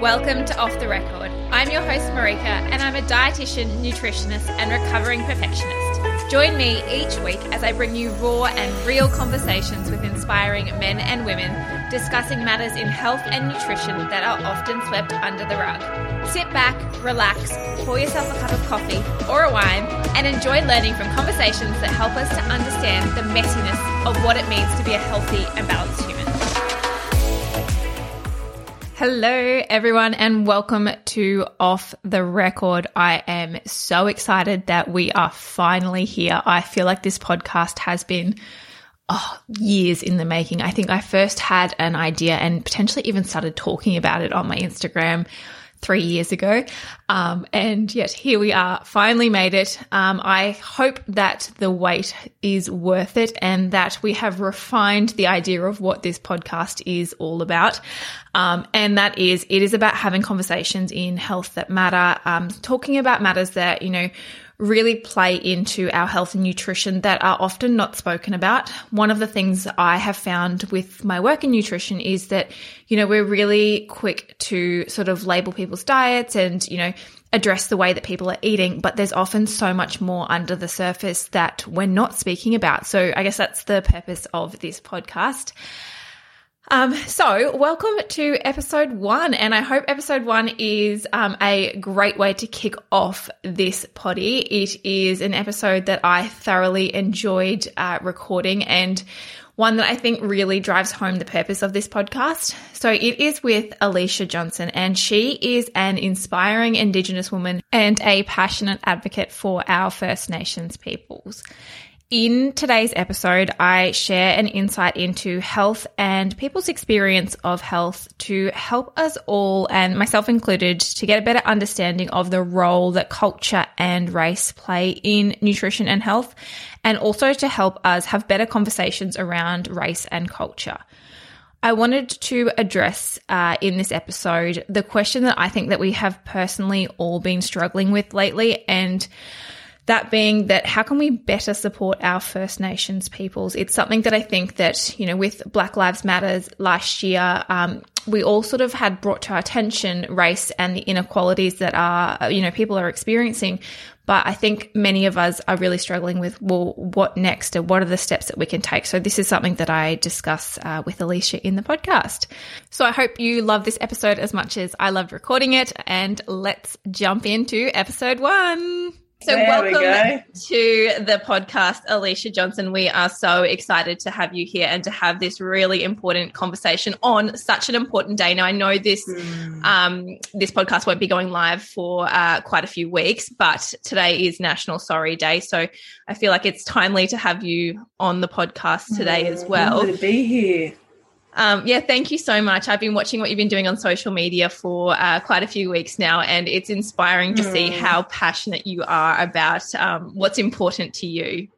Welcome to Off the Record. I'm your host, Marika, and I'm a dietitian, nutritionist, and recovering perfectionist. Join me each week as I bring you raw and real conversations with inspiring men and women discussing matters in health and nutrition that are often swept under the rug. Sit back, relax, pour yourself a cup of coffee or a wine, and enjoy learning from conversations that help us to understand the messiness of what it means to be a healthy and balanced human. Hello, everyone, and welcome to Off the Record. I am so excited that we are finally here. I feel like this podcast has been oh, years in the making. I think I first had an idea and potentially even started talking about it on my Instagram three years ago. Um, and yet here we are, finally made it. Um, I hope that the wait is worth it and that we have refined the idea of what this podcast is all about. Um, and that is, it is about having conversations in health that matter, um, talking about matters that, you know, really play into our health and nutrition that are often not spoken about. One of the things I have found with my work in nutrition is that, you know, we're really quick to sort of label people's diets and, you know, address the way that people are eating, but there's often so much more under the surface that we're not speaking about. So I guess that's the purpose of this podcast. Um, so, welcome to episode one, and I hope episode one is um, a great way to kick off this potty. It is an episode that I thoroughly enjoyed uh, recording and one that I think really drives home the purpose of this podcast. So, it is with Alicia Johnson, and she is an inspiring Indigenous woman and a passionate advocate for our First Nations peoples. In today's episode, I share an insight into health and people's experience of health to help us all, and myself included, to get a better understanding of the role that culture and race play in nutrition and health, and also to help us have better conversations around race and culture. I wanted to address uh, in this episode the question that I think that we have personally all been struggling with lately, and that being that how can we better support our First Nations peoples? It's something that I think that, you know, with Black Lives Matters last year, um, we all sort of had brought to our attention race and the inequalities that are, you know, people are experiencing. But I think many of us are really struggling with, well, what next and what are the steps that we can take? So this is something that I discuss uh, with Alicia in the podcast. So I hope you love this episode as much as I loved recording it. And let's jump into episode one. So, there welcome we to the podcast, Alicia Johnson. We are so excited to have you here and to have this really important conversation on such an important day. Now, I know this mm. um, this podcast won't be going live for uh, quite a few weeks, but today is National Sorry Day, so I feel like it's timely to have you on the podcast today mm, as well. to be here. Um, yeah, thank you so much. I've been watching what you've been doing on social media for uh, quite a few weeks now, and it's inspiring to mm. see how passionate you are about um, what's important to you.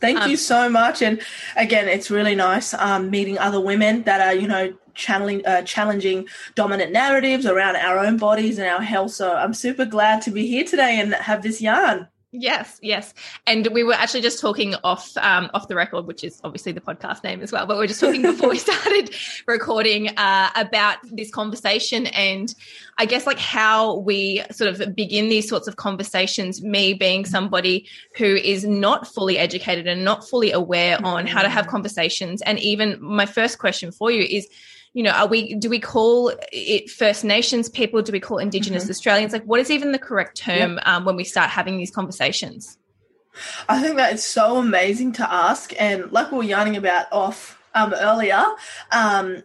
Thank um, you so much. And again, it's really nice um, meeting other women that are, you know, channeling, uh, challenging dominant narratives around our own bodies and our health. So I'm super glad to be here today and have this yarn. Yes, yes, and we were actually just talking off um, off the record, which is obviously the podcast name as well. But we are just talking before we started recording uh, about this conversation, and I guess like how we sort of begin these sorts of conversations. Me being somebody who is not fully educated and not fully aware on how to have mm. conversations, and even my first question for you is you know, are we, do we call it First Nations people? Do we call Indigenous mm-hmm. Australians? Like, what is even the correct term yep. um, when we start having these conversations? I think that is so amazing to ask. And like we were yarning about off um, earlier, um,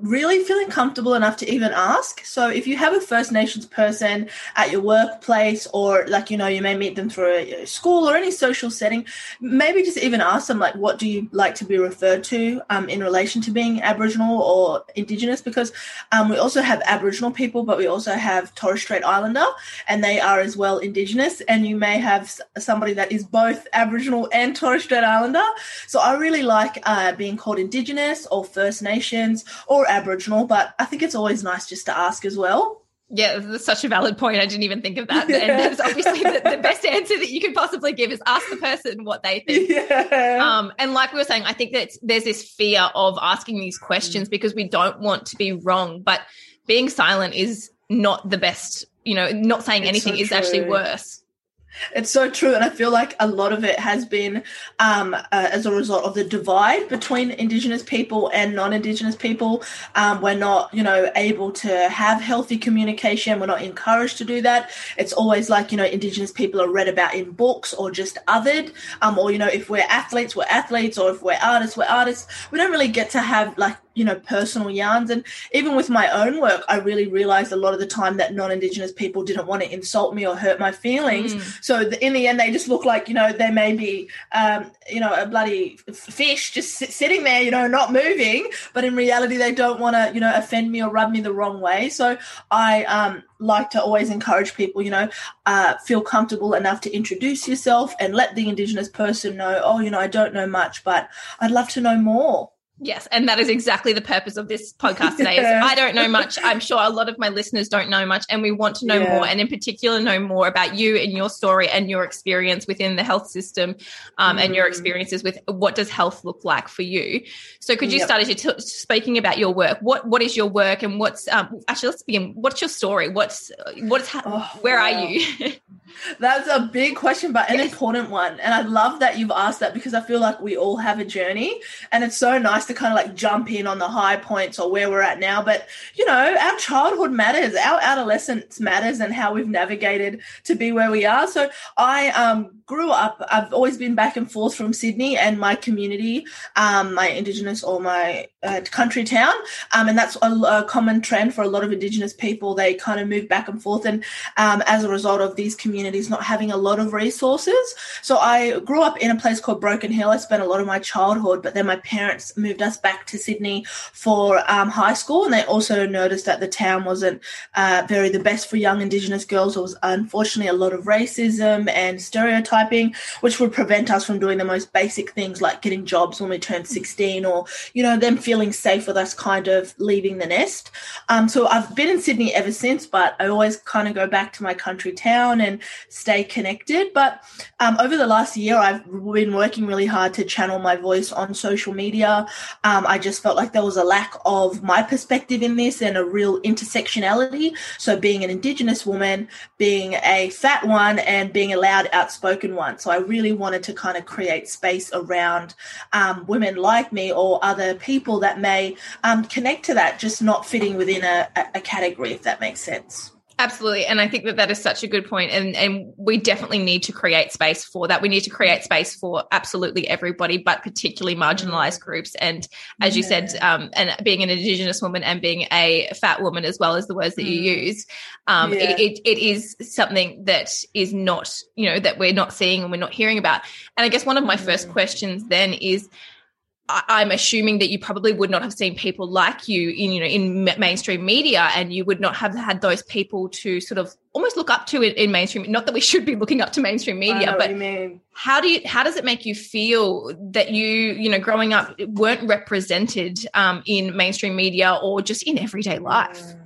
really feeling comfortable enough to even ask. So if you have a First Nations person at your workplace or like you know you may meet them through a school or any social setting, maybe just even ask them like what do you like to be referred to um, in relation to being Aboriginal or Indigenous because um, we also have Aboriginal people but we also have Torres Strait Islander and they are as well Indigenous and you may have somebody that is both Aboriginal and Torres Strait Islander. So I really like uh, being called Indigenous or First Nations or or Aboriginal, but I think it's always nice just to ask as well. Yeah, that's such a valid point. I didn't even think of that. Yeah. And that's obviously the, the, best answer that you could possibly give is ask the person what they think. Yeah. Um, and like we were saying, I think that there's this fear of asking these questions mm. because we don't want to be wrong. But being silent is not the best, you know, not saying It's anything so is actually worse. It's so true, and I feel like a lot of it has been um, uh, as a result of the divide between Indigenous people and non-Indigenous people. Um, we're not, you know, able to have healthy communication. We're not encouraged to do that. It's always like, you know, Indigenous people are read about in books or just othered, um, or you know, if we're athletes, we're athletes, or if we're artists, we're artists. We don't really get to have like you know personal yarns. And even with my own work i really realized a lot of the time that non-indigenous people didn't want to insult me or hurt my feelings. Mm. so the, in the end they just look like you know they may be um, you know a bloody fish just sit, sitting there you know not moving. But in reality they don't want to you know offend me or rub me the wrong way. So i um, like to always encourage people you know uh, feel comfortable enough to introduce yourself and let the indigenous person know oh you know i don't know much but i'd love to know more Yes, and that is exactly the purpose of this podcast today. Yeah. I don't know much. I'm sure a lot of my listeners don't know much, and we want to know Yeah. more, and in particular, know more about you and your story and your experience within the health system, um, and your Mm. experiences with what does health look like for you. So, could you Yep. start as you're t- speaking about your work? What what is your work, and what's um, actually let's begin. What's your story? What's what's ha- Oh, where wow. are you? That's a big question, but an Yes. important one. And I love that you've asked that because I feel like we all have a journey. And it's so nice to kind of like jump in on the high points or where we're at now. But, you know, our childhood matters, our adolescence matters, and how we've navigated to be where we are. So I um, grew up, I've always been back and forth from Sydney and my community, um, my Indigenous or my uh, country town. Um, and that's a, a common trend for a lot of Indigenous people. They kind of move back and forth. And um, as a result of these communities not having a lot of resources. So I grew up in a place called Broken Hill. I spent a lot of my childhood, but then my parents moved us back to Sydney for um, high school. And they also noticed that the town wasn't uh, very the best for young Indigenous girls. There was unfortunately a lot of racism and stereotyping, which would prevent us from doing the most basic things like getting jobs when we turned 16 or, you know, them feeling safe with us kind of leaving the nest. Um, so I've been in Sydney ever since, but I always kind of go back to my country town and stay connected. But um, over the last year, I've been working really hard to channel my voice on social media. Um, I just felt like there was a lack of my perspective in this and a real intersectionality. So being an Indigenous woman, being a fat one, and being a loud, outspoken one. So I really wanted to kind of create space around um, women like me or other people that may um, connect to that, just not fitting within a, a- a category, if that makes sense. Absolutely. And I think that that is such a good point. And, and we definitely need to create space for that. We need to create space for absolutely everybody, but particularly marginalized groups. And as you said, um, and being an Indigenous woman and being a fat woman, as well as the words that you Mm. use, um, Yeah. it, it, it is something that is not, you know, that we're not seeing and we're not hearing about. And I guess one of my first Mm. questions then is, I'm assuming that you probably would not have seen people like you in you know in ma- mainstream media, and you would not have had those people to sort of almost look up to in, in mainstream. Not that we should be looking up to mainstream media, but how do you how does it make you feel that you you know growing up weren't represented um, in mainstream media or just in everyday life? Mm.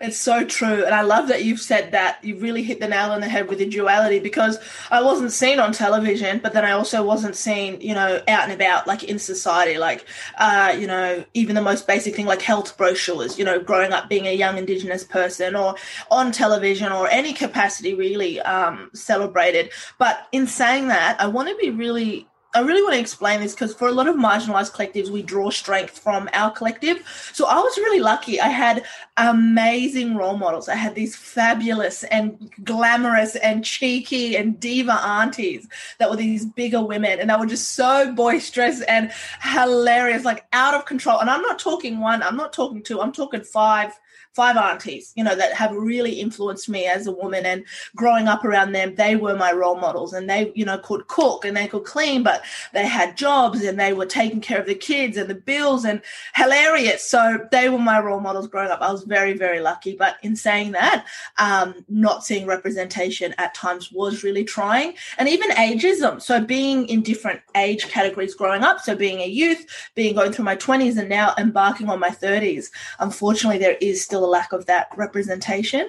It's so true. And I love that you've said that. You really hit the nail on the head with the duality because I wasn't seen on television, but then I also wasn't seen, you know, out and about like in society, like, uh, you know, even the most basic thing like health brochures, you know, growing up being a young Indigenous person or on television or any capacity really um, celebrated. But in saying that, I want to be really I really want to explain this because for a lot of marginalized collectives, we draw strength from our collective. So I was really lucky. I had amazing role models. I had these fabulous and glamorous and cheeky and diva aunties that were these bigger women and they were just so boisterous and hilarious, like out of control. And I'm not talking one, I'm not talking two, I'm talking five five aunties, you know, that have really influenced me as a woman. And growing up around them, they were my role models and they, you know, could cook and they could clean, but they had jobs and they were taking care of the kids and the bills and hilarious. So they were my role models growing up. I was very, very lucky. But in saying that, um, not seeing representation at times was really trying. And even ageism. So being in different age categories growing up. So being a youth, being going through my 20s and now embarking on my 30s. Unfortunately, there is still a lack of that representation.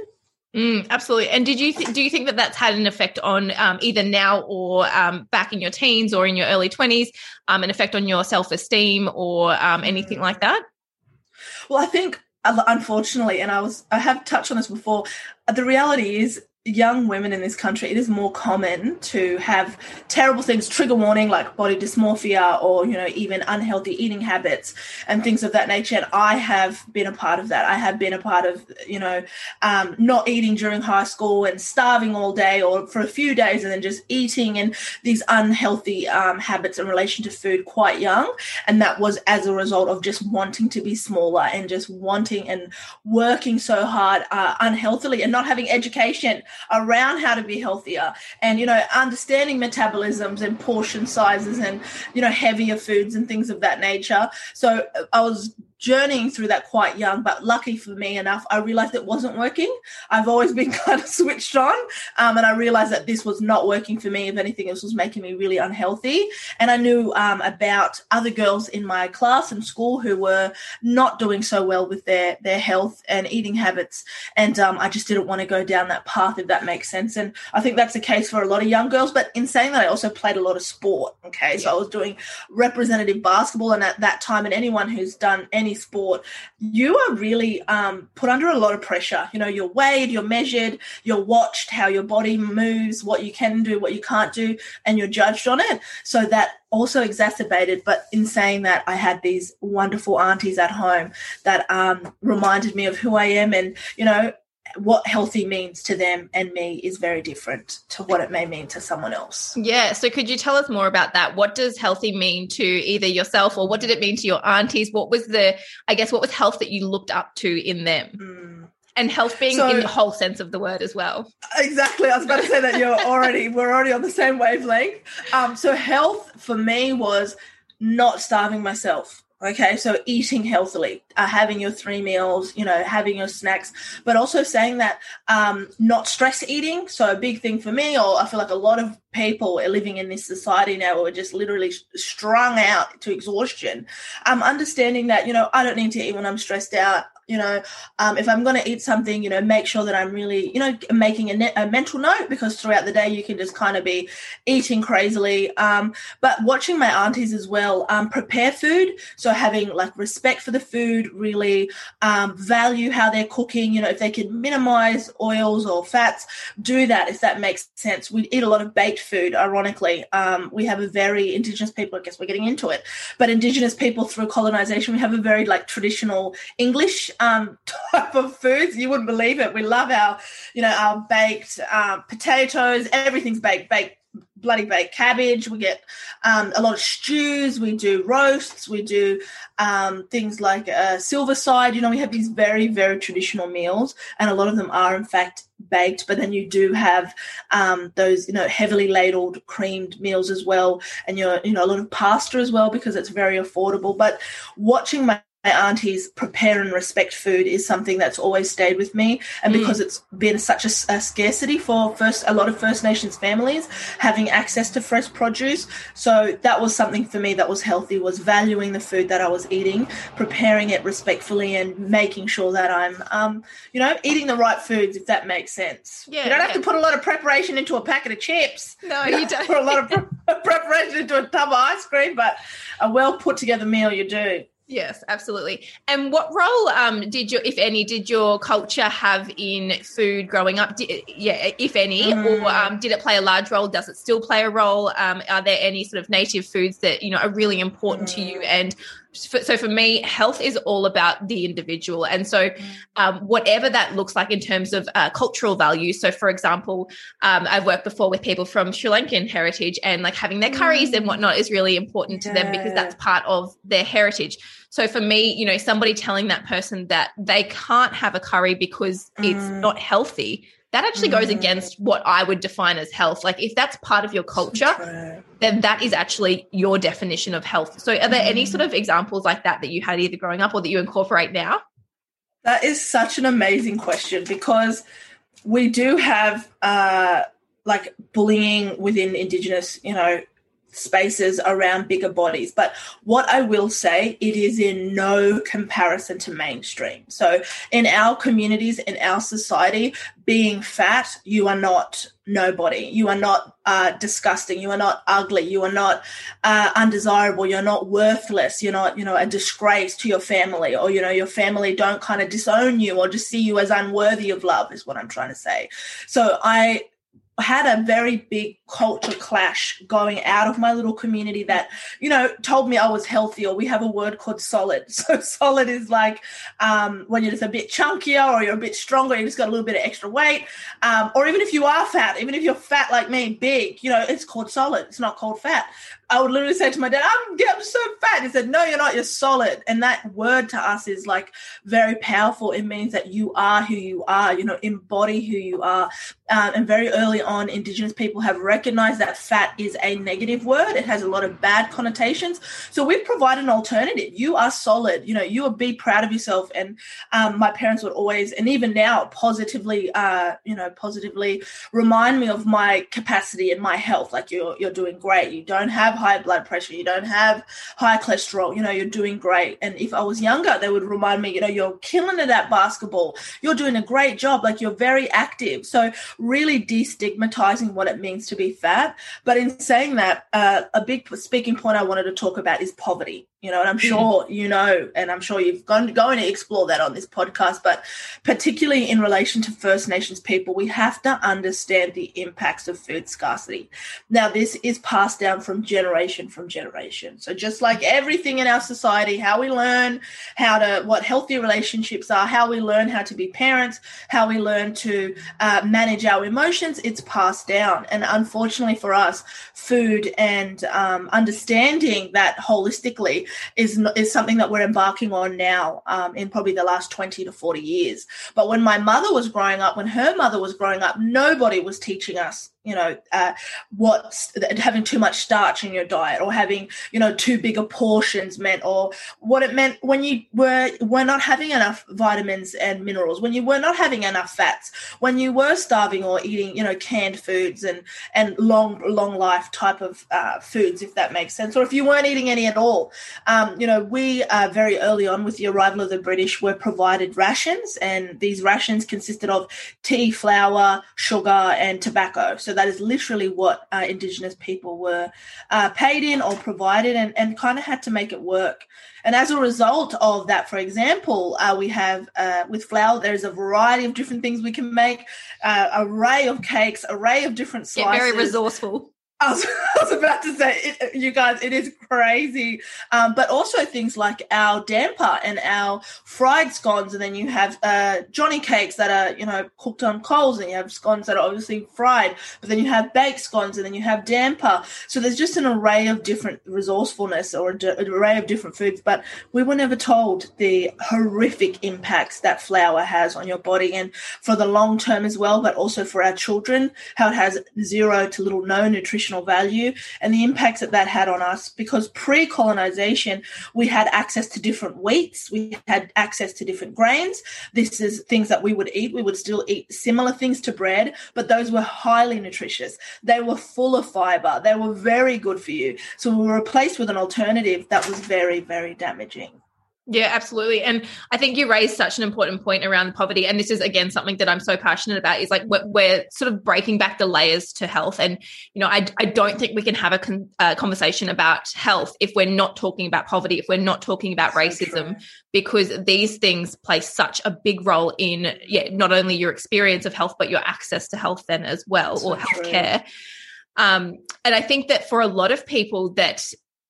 Mm, absolutely. And did you th- do you think that that's had an effect on um, either now or um, back in your teens or in your early twenties, um, an effect on your self esteem or um, anything like that? Well, I think unfortunately, and I was I have touched on this before. The reality is young women in this country, it is more common to have terrible things, trigger warning like body dysmorphia or, you know, even unhealthy eating habits and things of that nature. And I have been a part of that. I have been a part of, you know, um, not eating during high school and starving all day or for a few days and then just eating and these unhealthy um, habits in relation to food quite young. And that was as a result of just wanting to be smaller and just wanting and working so hard uh, unhealthily and not having education around how to be healthier. And you know understanding metabolisms and portion sizes and you know heavier foods and things of that nature. So uh, i was journeying through that quite young, but lucky for me enough, I realized it wasn't working. I've always been kind of switched on, um, and I realized that this was not working for me. If anything, this was making me really unhealthy. And I knew um, about other girls in my class and school who were not doing so well with their their health and eating habits, and um, I just didn't want to go down that path, if that makes sense. And I think that's the case for a lot of young girls. But in saying that, I also played a lot of sport. Okay, so I was doing representative basketball, and at that time, and anyone who's done any any sport, you are really um, put under a lot of pressure. You know, you're weighed, you're measured, you're watched how your body moves, what you can do, what you can't do, and you're judged on it. So that also exacerbated. But in saying that, I had these wonderful aunties at home that um, reminded me of who I am, and you know, what healthy means to them and me is very different to what it may mean to someone else. Yeah. So could you tell us more about that? What does healthy mean to either yourself or what did it mean to your aunties? What was the, I guess, what was health that you looked up to in them? Mm. And health being so, in the whole sense of the word as well. Exactly. I was about to say that you're already, we're already on the same wavelength. Um, so health for me was not starving myself Okay, so eating healthily, uh, having your three meals, you know, having your snacks, but also saying that um, not stress eating. So a big thing for me, or I feel like a lot of people are living in this society now are just literally strung out to exhaustion. Um, understanding that you know I don't need to eat when I'm stressed out you know um, if i'm going to eat something you know make sure that i'm really you know making a, ne- a mental note because throughout the day you can just kind of be eating crazily. Um, but watching my aunties as well um, prepare food. So having like respect for the food really um, value how they're cooking you know if they can minimize oils or fats do that if that makes sense. We eat a lot of baked food ironically. Um, we have a very indigenous people i guess we're getting into it but indigenous people through colonization we have a very like traditional english um, type of foods. You wouldn't believe it. We love our, you know, our baked um, potatoes. Everything's baked, baked, bloody baked cabbage. We get um, a lot of stews. We do roasts. We do um, things like uh, silver side. You know, we have these very, very traditional meals, and a lot of them are, in fact, baked. But then you do have um, those, you know, heavily ladled, creamed meals as well, and you're, you know, a lot of pasta as well because it's very affordable. But watching my my aunties prepare and respect food is something that's always stayed with me. And mm. because it's been such a, a, scarcity for first a lot of first nations families having access to fresh produce. So that was something for me that was healthy was valuing the food that i was eating preparing it respectfully and making sure that i'm um, you know eating the right foods if that makes sense. Yeah you don't yeah. have to put a lot of preparation into a packet of chips. No you, you don't. put a lot of pre- preparation into a tub of ice cream but a well put together meal you do Yes, absolutely. And what role um, did your, if any, did your culture have in food growing up? Did, yeah, if any, mm. or um, did it play a large role? Does it still play a role? Um, are there any sort of native foods that you know are really important mm. to you? Mm. And so for me, health is all about the individual. And so, mm. um, whatever that looks like in terms of uh, cultural values. So, for example, um, I've worked before with people from Sri Lankan heritage and like having their curries and mm. whatnot is really important to yeah. them because that's part of their heritage. So, for me, you know, somebody telling that person that they can't have a curry because mm. it's not healthy that actually goes mm. against what I would define as health. Like if that's part of your culture, then that is actually your definition of health. So are there mm. any sort of examples like that that you had either growing up or that you incorporate now? That is such an amazing question because we do have uh like bullying within indigenous, you know, spaces around bigger bodies. But what I will say, it is in no comparison to mainstream. So in our communities, in our society, being fat, you are not nobody. You are not uh, disgusting. You are not ugly. You are not uh, undesirable. You're not worthless. You're not, you know, a disgrace to your family, or you know, your family don't kind of disown you or just see you as unworthy of love. Is what I'm trying to say. So I had a very big culture clash going out of my little community that you know told me i was healthy or we have a word called solid. So solid is like um, when you're just a bit chunkier or you're a bit stronger you just got a little bit of extra weight. Um, or even if you are fat even if you're fat like me big you know it's called solid. It's not called fat I would literally say to my dad, I'm, I'm so fat. He said, No, you're not, you're solid. And that word to us is like very powerful. It means that you are who you are, you know, embody who you are. Um, and very early on, Indigenous people have recognized that fat is a negative word. It has a lot of bad connotations. So we provide an alternative. You are solid. You know, you will be proud of yourself. And um, my parents would always, and even now, positively, uh, you know, positively remind me of my capacity and my health. Like you're, you're doing great. You don't have high blood pressure, you don't have high cholesterol, you know, you're doing great. And if I was younger, they would remind me, you know, you're killing it at basketball, you're doing a great job, like you're very active. So, really destigmatizing what it means to be fat. But in saying that, uh, a big speaking point I wanted to talk about is poverty you know and i'm mm. sure you know and i'm sure you've gone going to explore that on this podcast but particularly in relation to first nations people we have to understand the impacts of food scarcity. Now this is passed down from generation from generation. So just like everything in our society how we learn how to what healthy relationships are how we learn how to be parents how we learn to uh, manage our emotions it's passed down. And unfortunately for us food and um, understanding that holistically is is something that we're embarking on now um, in probably the last 20 to 40 years. But when my mother was growing up, when her mother was growing up, nobody was teaching us you know, uh, what having too much starch in your diet or having, you know, too big a portions meant, or what it meant when you were were not having enough vitamins and minerals, when you were not having enough fats, when you were starving or eating, you know, canned foods and and long long life type of uh, foods, if that makes sense, or if you weren't eating any at all. Um, you know, we uh, very early on with the arrival of the British were provided rations, and these rations consisted of tea, flour, sugar, and tobacco. So that is literally what uh, Indigenous people were uh, paid in or provided and, and kind of had to make it work. And as a result of that, for example, uh, we have uh, with flour, there's a variety of different things we can make, uh, array of cakes, array of different slices. Get very resourceful. I was, I was, about to say, it, you guys, it is crazy. Um, but also things like our damper and our fried scones, and then you have uh, Johnny cakes that are, you know, cooked on coals, and you have scones that are obviously fried, but then you have baked scones, and then you have damper. So there's just an array of different resourcefulness or an array of different foods. But we were never told the horrific impacts that flour has on your body, and for the long term as well, but also for our children, how it has zero to little no nutrition value and the impacts that that had on us because pre colonization, we had access to different wheats, we had access to different grains. This is things that we would eat. We would still eat similar things to bread, but those were highly nutritious. They were full of fiber, they were very good for you. So we were replaced with an alternative that was very, very damaging. Yeah, absolutely. And I think you raised such an important point around poverty. And this is, again, something that I'm so passionate about is like we're, we're sort of breaking back the layers to health. And, you know, I, I don't think we can have a con- uh, conversation about health if we're not talking about poverty, if we're not talking about so racism, true. because these things play such a big role in, yeah, not only your experience of health, but your access to health then as well, so or healthcare. Um, and I think that for a lot of people that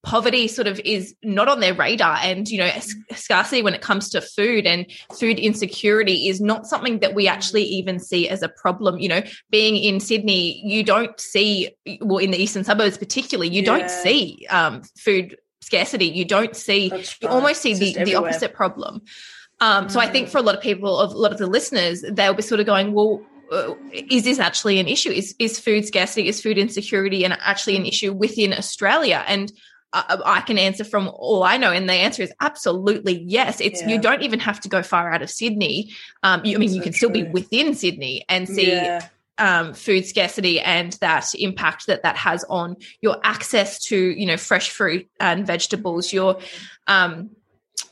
poverty sort of is not on their radar and you know scarcity when it comes to food and food insecurity is not something that we actually even see as a problem you know being in sydney you don't see well in the eastern suburbs particularly you yeah. don't see um, food scarcity you don't see you almost see the, the opposite problem um, mm. so i think mm. for a lot of people of a lot of the listeners they'll be sort of going well uh, is this actually an issue? Is is food scarcity, is food insecurity, and actually an issue within Australia? And uh, I can answer from all I know, and the answer is absolutely yes. It's yeah. you don't even have to go far out of Sydney. Um, you, I mean, you can still be within Sydney and see yeah. um, food scarcity and that impact that that has on your access to you know fresh fruit and vegetables your um,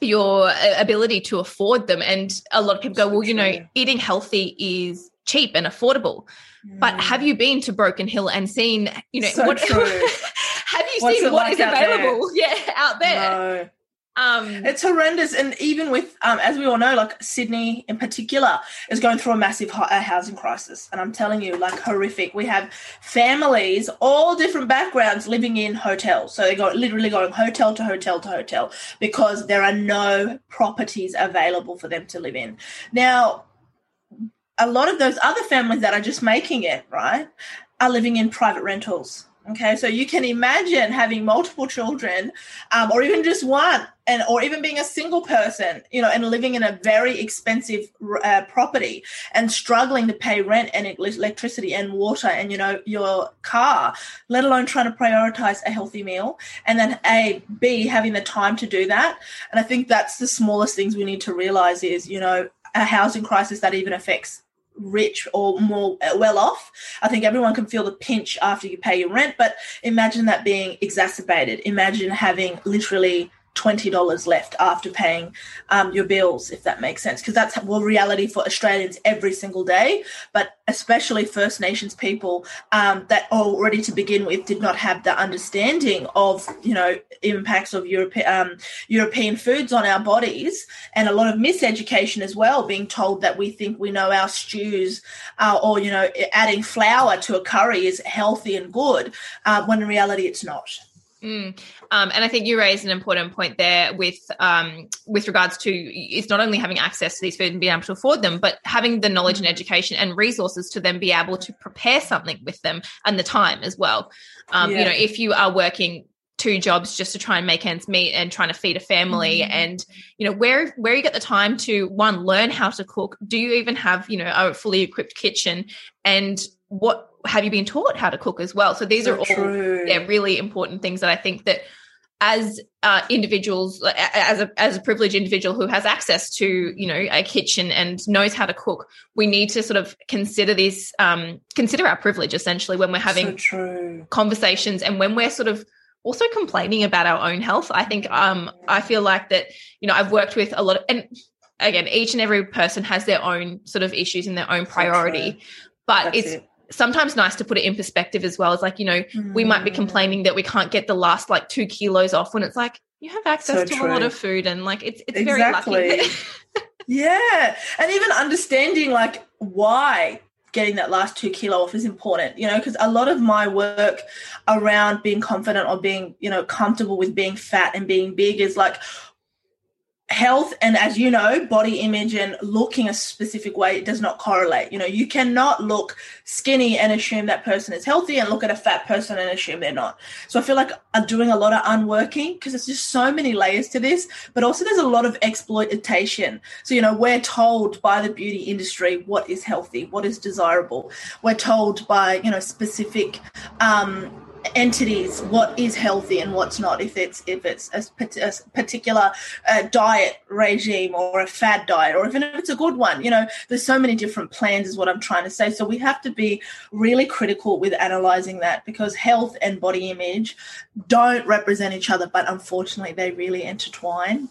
your ability to afford them and a lot of people go well you know eating healthy is cheap and affordable but have you been to broken hill and seen you know So what true. have you What's it what like is out there? available yeah out there No. um It's horrendous, and even with, um, as we all know, like Sydney in particular is going through a massive housing crisis, and I'm telling you, like horrific. We have families, all different backgrounds, living in hotels. So they go literally going hotel to hotel to hotel because there are no properties available for them to live in. Now, a lot of those other families that are just making it right are living in private rentals. Okay, so you can imagine having multiple children, um, or even just one, and or even being a single person, you know, and living in a very expensive uh, property and struggling to pay rent and electricity and water and you know your car, let alone trying to prioritize a healthy meal, and then a b having the time to do that. And I think that's the smallest things we need to realize is you know a housing crisis that even affects rich or more uh, well off. I think everyone can feel the pinch after you pay your rent, but imagine that being exacerbated. Imagine having literally $20 left after paying um, your bills, if that makes sense. Because that's well, reality for Australians every single day, but especially First Nations people um, that already to begin with did not have the understanding of, you know, impacts of Europe, um, European foods on our bodies and a lot of miseducation as well, being told that we think we know our stews uh, or, you know, adding flour to a curry is healthy and good, uh, when in reality it's not. Mm. Um, and I think you raised an important point there with um, with regards to it's not only having access to these foods and being able to afford them, but having the knowledge and education and resources to then be able to prepare something with them and the time as well. Um, You know, if you are working two jobs just to try and make ends meet and trying to feed a family Mhm. and you know where where you get the time to one learn how to cook do you even have you know a fully equipped kitchen and what have you been taught how to cook as well so these So are all true. yeah, really important things that I think that as uh, individuals, as a as a privileged individual who has access to you know a kitchen and knows how to cook, we need to sort of consider this, um, consider our privilege essentially when we're having so conversations and when we're sort of also complaining about our own health. I think um, I feel like that you know I've worked with a lot of and again each and every person has their own sort of issues and their own priority, true. but That's it's it. Sometimes nice to put it in perspective as well. It's like, you know, we might be Mm. complaining that we can't get the last like two kilos off when it's like you have access So to a lot of food and like it's it's Exactly. very lucky. Yeah. And even understanding like why getting that last two kilo off is important, you know, because a lot of my work around being confident or being, you know, comfortable with being fat and being big is like health and as you know body image and looking a specific way does not correlate. You know you cannot look skinny and assume that person is healthy and look at a fat person and assume they're not. So i feel like i'm doing a lot of unworking because there's just so many layers to this but also there's a lot of exploitation. So you know we're told by the beauty industry what is healthy what is desirable. We're told by you know specific um entities what is healthy and what's not if it's if it's a, a particular uh, diet regime or a fad diet or even if it's a good one you know there's so many different plans is what i'm trying to say so we have to be really critical with analyzing that because health and body image don't represent each other but unfortunately they really intertwine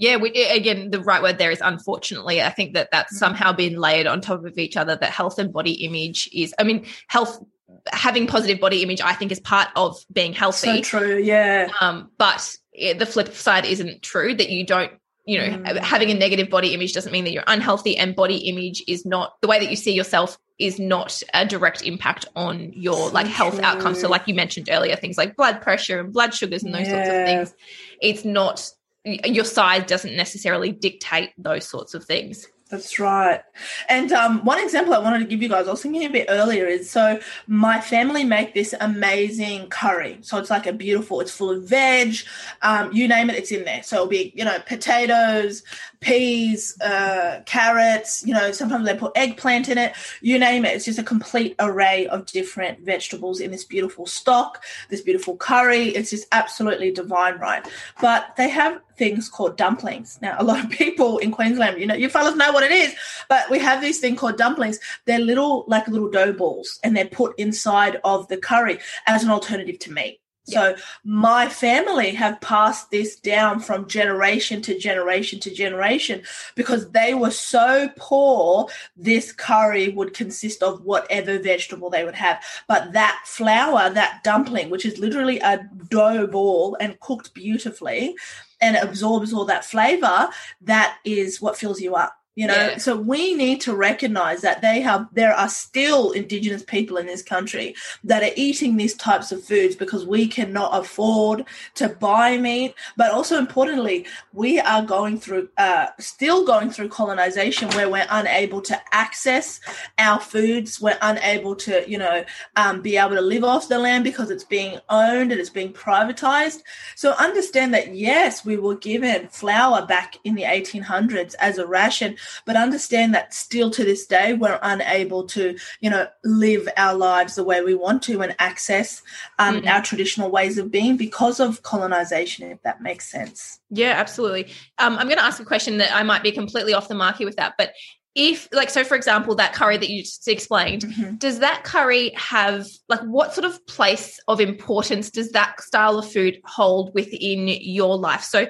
yeah, we, again, the right word there is unfortunately. I think that that's somehow been layered on top of each other. That health and body image is, I mean, health having positive body image, I think, is part of being healthy. so true yeah Um, but the flip side isn't true that you don't, you know, Mm. having a negative body image doesn't mean that you're unhealthy, and body image is not the way that you see yourself is not a direct impact on your So like health true. outcomes. So, like you mentioned earlier, things like blood pressure and blood sugars and those sorts of things. It's not your size doesn't necessarily dictate those sorts of things. That's right. And um, one example I wanted to give you guys, I was thinking a bit earlier, is so my family make this amazing curry. So it's like a beautiful, it's full of veg, um, you name it, it's in there. So it'll be, you know, potatoes, peas, uh, carrots, you know, sometimes they put eggplant in it, you name it. It's just a complete array of different vegetables in this beautiful stock, this beautiful curry. It's just absolutely divine, right? But they have things called dumplings. Now, a lot of people in Queensland, you know, you fellas know what it is, but we have these thing called dumplings. They're little, like little dough balls, and they're put inside of the curry as an alternative to meat. So my family have passed this down from generation to generation to generation because they were so poor. This curry would consist of whatever vegetable they would have, but that flour, that dumpling, which is literally a dough ball and cooked beautifully, and absorbs all that flavor, that is what fills you up you know yeah. so we need to recognize that they have there are still indigenous people in this country that are eating these types of foods because we cannot afford to buy meat. But also importantly we are going through uh, still going through colonization where we're unable to access our foods. We're unable to you know um, be able to live off the land because it's being owned and it's being privatized. So understand that yes we were given flour back in the 1800s as a ration but understand that still to this day we're unable to you know live our lives the way we want to and access um, mm-hmm. our traditional ways of being because of colonization if that makes sense yeah absolutely um, i'm going to ask a question that i might be completely off the mark here with that but if like so for example that curry that you just explained mm-hmm. does that curry have like what sort of place of importance does that style of food hold within your life so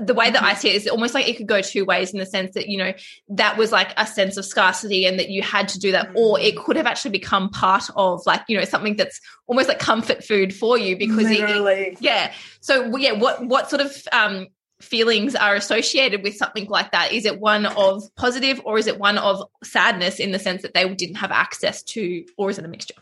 the way that I mm-hmm. see it is almost like it could go two ways in the sense that, you know, that was like a sense of scarcity and that you had to do that, or it mm-hmm. could have actually become part of like, you know, something that's almost like comfort food for you because Literally. it, yeah. So yeah, what what sort of um feelings are associated with something like that? Is it one of positive or is it one of sadness in the sense that they didn't have access to, or is it a mixture?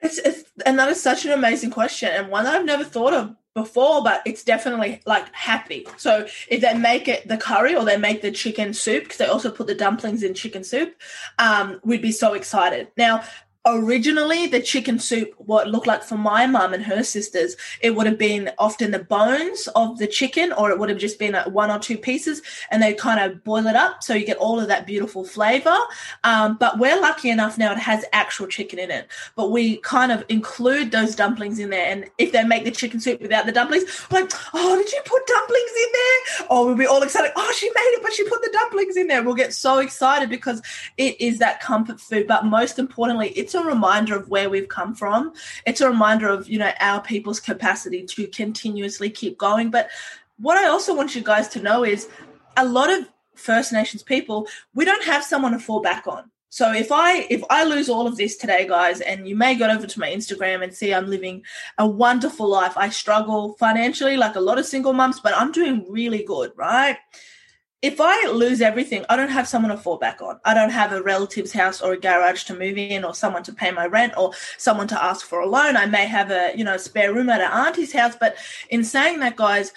It's, it's and that is such an amazing question and one that I've never thought of before, but it's definitely like happy. So if they make it the curry or they make the chicken soup, because they also put the dumplings in chicken soup, um, we'd be so excited. Now, originally the chicken soup what looked like for my mum and her sisters it would have been often the bones of the chicken or it would have just been like one or two pieces and they kind of boil it up so you get all of that beautiful flavor. Um, but we're lucky enough now it has actual chicken in it. But we kind of include those dumplings in there and if they make the chicken soup without the dumplings like oh did you put dumplings in there? Or we'll be all excited oh she made it but she put the dumplings in there. We'll get so excited because it is that comfort food. But most importantly it's a reminder of where we've come from. It's a reminder of, you know, our people's capacity to continuously keep going. But what I also want you guys to know is a lot of First Nations people, we don't have someone to fall back on. So if I if I lose all of this today, guys, and you may go over to my Instagram and see I'm living a wonderful life. I struggle financially like a lot of single moms, but I'm doing really good, right? If I lose everything, I don't have someone to fall back on. I don't have a relative's house or a garage to move in or someone to pay my rent or someone to ask for a loan. I may have a, you know, spare room at an auntie's house. But in saying that, guys,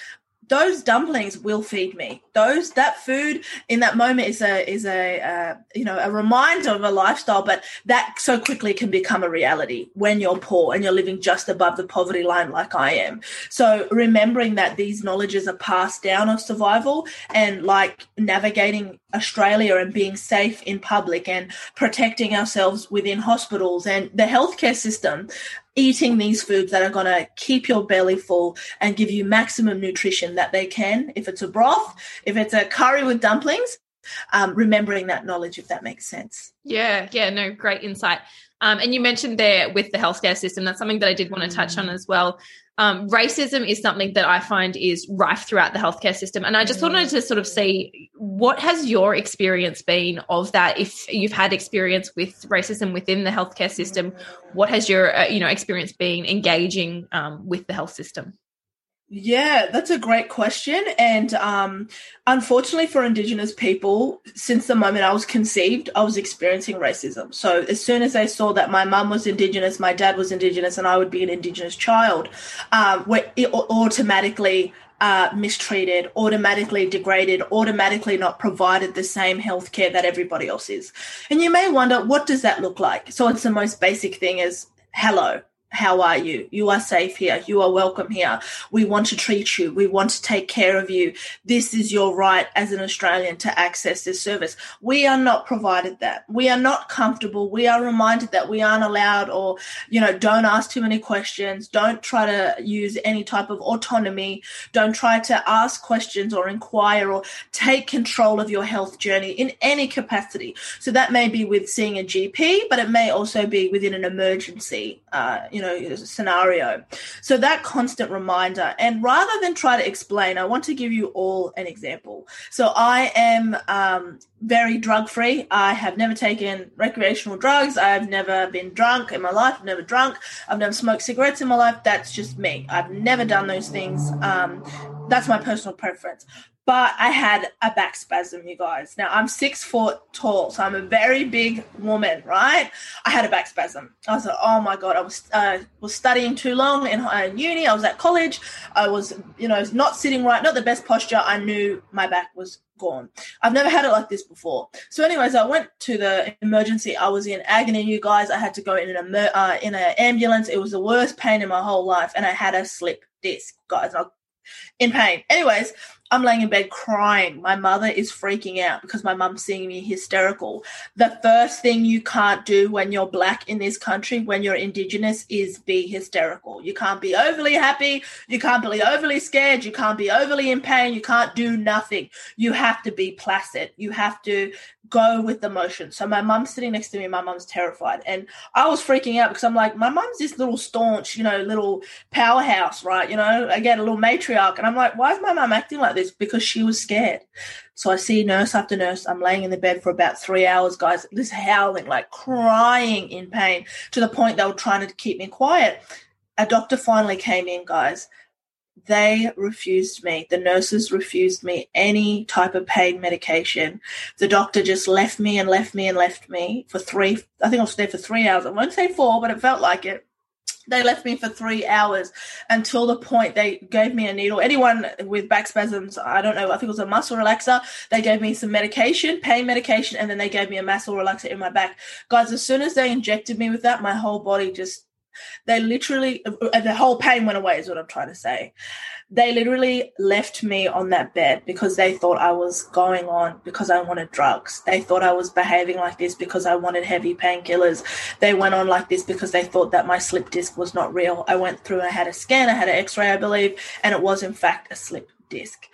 those dumplings will feed me. Those that food in that moment is a is a uh, you know a reminder of a lifestyle, but that so quickly can become a reality when you're poor and you're living just above the poverty line, like I am. So remembering that these knowledges are passed down of survival and like navigating Australia and being safe in public and protecting ourselves within hospitals and the healthcare system eating these foods that are going to keep your belly full and give you maximum nutrition that they can. If it's a broth, if it's a curry with dumplings, um, remembering that knowledge, if that makes sense. Yeah, yeah, no, great insight. Um, and you mentioned there with the healthcare system, that's something that I did want to touch on mm. as well. Um, racism is something that I find is rife throughout the healthcare system. And I just wanted mm. to sort of see what has your experience been of that? If you've had experience with racism within the healthcare system, what has your uh, you know experience been engaging um, with the health system? Yeah, that's a great question. And um, unfortunately for Indigenous people, since the moment I was conceived, I was experiencing racism. So as soon as they saw that my mum was Indigenous, my dad was Indigenous, and I would be an Indigenous child, um, we're automatically uh, mistreated, automatically degraded, automatically not provided the same health care that everybody else is. And you may wonder, what does that look like? So it's the most basic thing is hello how are you? You are safe here. You are welcome here. We want to treat you. We want to take care of you. This is your right as an Australian to access this service. We are not provided that. We are not comfortable. We are reminded that we aren't allowed or, you know, don't ask too many questions. Don't try to use any type of autonomy. Don't try to ask questions or inquire or take control of your health journey in any capacity. So that may be with seeing a GP, but it may also be within an emergency, uh, you know scenario. So that constant reminder and rather than try to explain i want to give you all an example. So i am um, very drug free i have never taken recreational drugs. I've never been drunk in my life i've never drunk. I've never smoked cigarettes in my life. That's just me. I've never done those things. Um, that's my personal preference but I had a back spasm, you guys. Now I'm six foot tall, so I'm a very big woman, right? I had a back spasm. I was like, oh my god, I was uh, was studying too long in, in uni. I was at college. I was, you know, not sitting right, not the best posture. I knew my back was gone. I've never had it like this before. So, anyways, I went to the emergency. I was in agony, you guys. I had to go in an uh, in an ambulance. It was the worst pain in my whole life, and I had a slip disc, guys. I in pain. Anyways, I'm laying in bed crying. My mother is freaking out because my mum's seeing me hysterical. The first thing you can't do when you're black in this country, when you're indigenous, is be hysterical. You can't be overly happy. You can't be overly scared. You can't be overly in pain. You can't do nothing. You have to be placid. You have to go with the motion. So my mum's sitting next to me. My mum's terrified. And I was freaking out because I'm like, my mum's this little staunch, you know, little powerhouse, right? You know, again, a little matriarch. And I'm like, why is my mum acting like this? Because she was scared. So I see nurse after nurse. I'm laying in the bed for about three hours, guys, this howling, like crying in pain to the point they were trying to keep me quiet. A doctor finally came in, guys. They refused me. The nurses refused me any type of pain medication. The doctor just left me and left me and left me for three, I think I was there for three hours. I won't say four, but it felt like it they left me for three hours until the point they gave me a needle. Anyone with back spasms, I don't know, I think it was a muscle relaxer. They gave me some medication, pain medication, and then they gave me a muscle relaxer in my back. Guys, as soon as they injected me with that, my whole body just, they literally, the whole pain went away, is what I'm trying to say they literally left me on that bed because they thought I was going on because I wanted drugs. They thought I was behaving like this because I wanted heavy painkillers. They went on like this because they thought that my slip disc was not real. I went through, I had a scan, I had an x ray, I believe, and it was in fact a slip disc.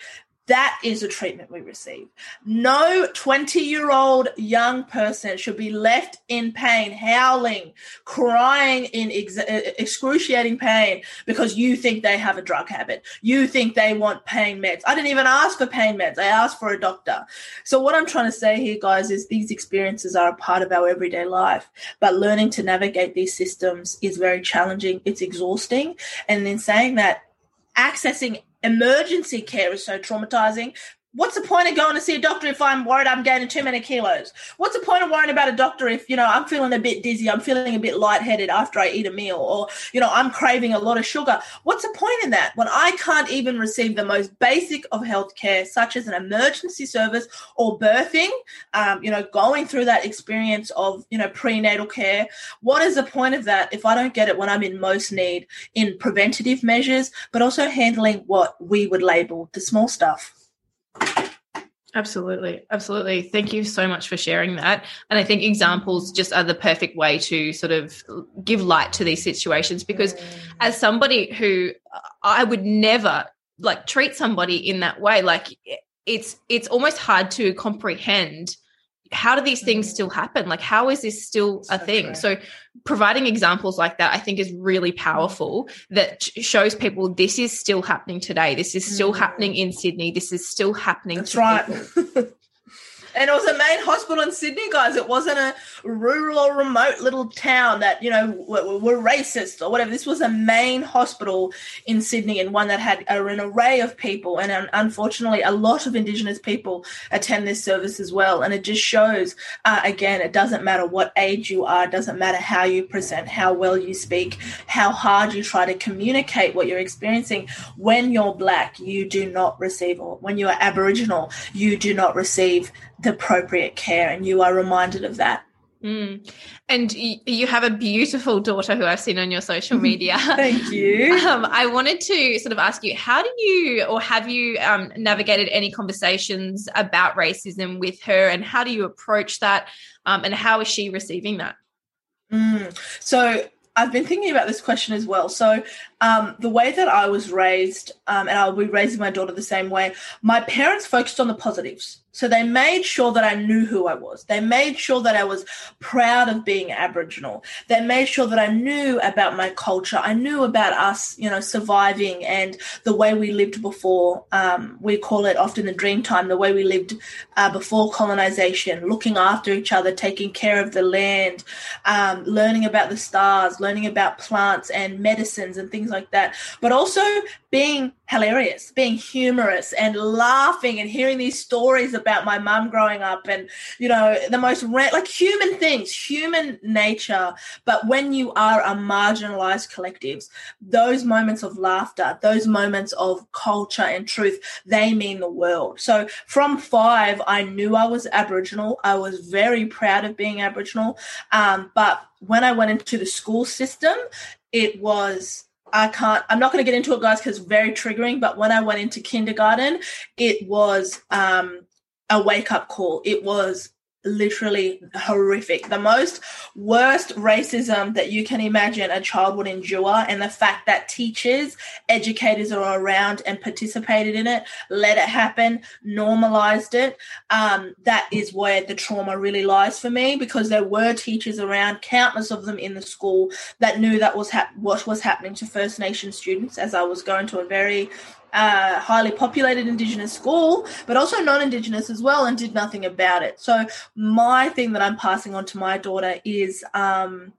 That is a treatment we receive. No 20 year old young person should be left in pain, howling, crying in ex- excruciating pain because you think they have a drug habit. You think they want pain meds. I didn't even ask for pain meds, I asked for a doctor. So, what I'm trying to say here, guys, is these experiences are a part of our everyday life, but learning to navigate these systems is very challenging. It's exhausting. And in saying that, accessing emergency care is so traumatizing what's the point of going to see a doctor if I'm worried I'm gaining too many kilos? What's the point of worrying about a doctor if, you know, I'm feeling a bit dizzy, I'm feeling a bit lightheaded after I eat a meal, or, you know, I'm craving a lot of sugar? What's the point in that when I can't even receive the most basic of healthcare, such as an emergency service or birthing, um, you know, going through that experience of, you know, prenatal care? What is the point of that if I don't get it when I'm in most need in preventative measures, but also handling what we would label the small stuff? Absolutely. Absolutely. Thank you so much for sharing that. And I think examples just are the perfect way to sort of give light to these situations because as somebody who uh, I would never like treat somebody in that way like it's it's almost hard to comprehend how do these things still happen? Like, how is this still a thing? True. So, providing examples like that, I think, is really powerful. That shows people this is still happening today. This is still mm. happening in Sydney. This is still happening. That's right. And it was a main hospital in Sydney, guys. It wasn't a rural or remote little town that, you know, were, were racist or whatever. This was a main hospital in Sydney and one that had an array of people. And unfortunately, a lot of Indigenous people attend this service as well. And it just shows, uh, again, it doesn't matter what age you are, it doesn't matter how you present, how well you speak, how hard you try to communicate what you're experiencing. When you're Black, you do not receive, or when you are Aboriginal, you do not receive the appropriate care, and you are reminded of that Mm. And you have a beautiful daughter who I've seen on your social media. Thank you. Um, I wanted to sort of ask you, how do you or have you um, navigated any conversations about racism with her, and how do you approach that, um, and how is she receiving that? Mm. So I've been thinking about this question as well. So, um, the way that I was raised, um, and I'll be raising my daughter the same way, my parents focused on the positives. So they made sure that I knew who I was. They made sure that I was proud of being Aboriginal. They made sure that I knew about my culture. I knew about us, you know, surviving and the way we lived before. Um, we call it often the dream time, the way we lived uh, before colonization, looking after each other, taking care of the land, um, learning about the stars, learning about plants and medicines and things like that. But also being hilarious, being humorous and laughing and hearing these stories about my mum growing up and, you know, the most ra- like human things, human nature. But when you are a marginalized collectives, those moments of laughter, those moments of culture and truth, they mean the world. So from five, I knew I was Aboriginal. I was very proud of being Aboriginal. Um, but when I went into the school system, it was I can't, I'm not going to get into it, guys, because it's very triggering. But when I went into kindergarten, it was um, a wake up call. It was literally horrific. The most worst racism that you can imagine a child would endure, and the fact that teachers, educators are around and participated in it, let it happen, normalized it. Um, that is where the trauma really lies for me because there were teachers around, countless of them in the school that knew that was hap- what was happening to First Nation students as I was going to a very uh, highly populated Indigenous school, but also non Indigenous as well, and did nothing about it. So, my thing that I'm passing on to my daughter is um,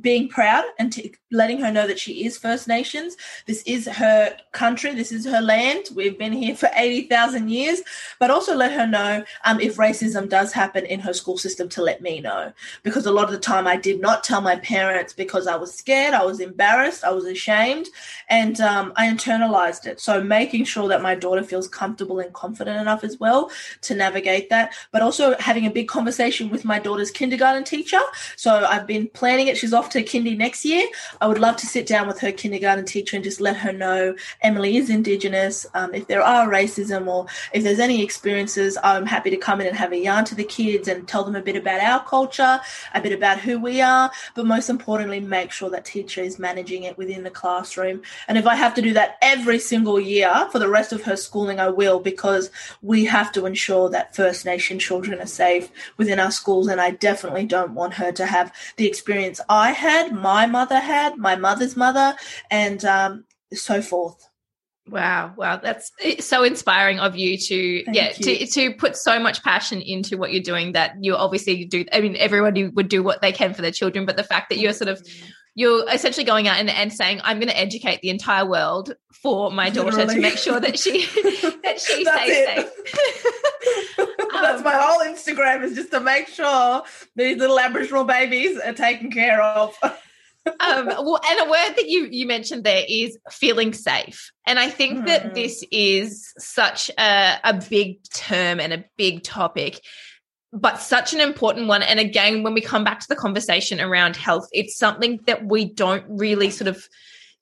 being proud and t- letting her know that she is First Nations. This is her country. This is her land. We've been here for 80,000 years, but also let her know um, if racism does happen in her school system to let me know. Because a lot of the time I did not tell my parents because I was scared, I was embarrassed, I was ashamed, and um, I internalized it. So making sure that my daughter feels comfortable and confident enough as well to navigate that, but also having a big conversation with my daughter's kindergarten teacher. So I've been planning it. She's off off to kindy next year, I would love to sit down with her kindergarten teacher and just let her know Emily is Indigenous. Um, if there are racism or if there's any experiences, I'm happy to come in and have a yarn to the kids and tell them a bit about our culture, a bit about who we are, but most importantly, make sure that teacher is managing it within the classroom. And if I have to do that every single year for the rest of her schooling, I will because we have to ensure that First Nation children are safe within our schools. And I definitely don't want her to have the experience I had, my mother had, my mother's mother, and um, so forth. Wow, wow, that's so inspiring of you to Thank yeah you. to to put so much passion into what you're doing that you obviously do. I mean, everybody would do what they can for their children, but the fact that you're sort of mm-hmm. You're essentially going out and, and saying, "I'm going to educate the entire world for my daughter Literally. to make sure that she that she stays safe." That's um, my whole Instagram is just to make sure these little Aboriginal babies are taken care of. um, well, and a word that you you mentioned there is feeling safe, and I think mm. that mm-hmm. this is such a, a big term and a big topic, but such an important one. And again, when we come back to the conversation around health, it's something that we don't really sort of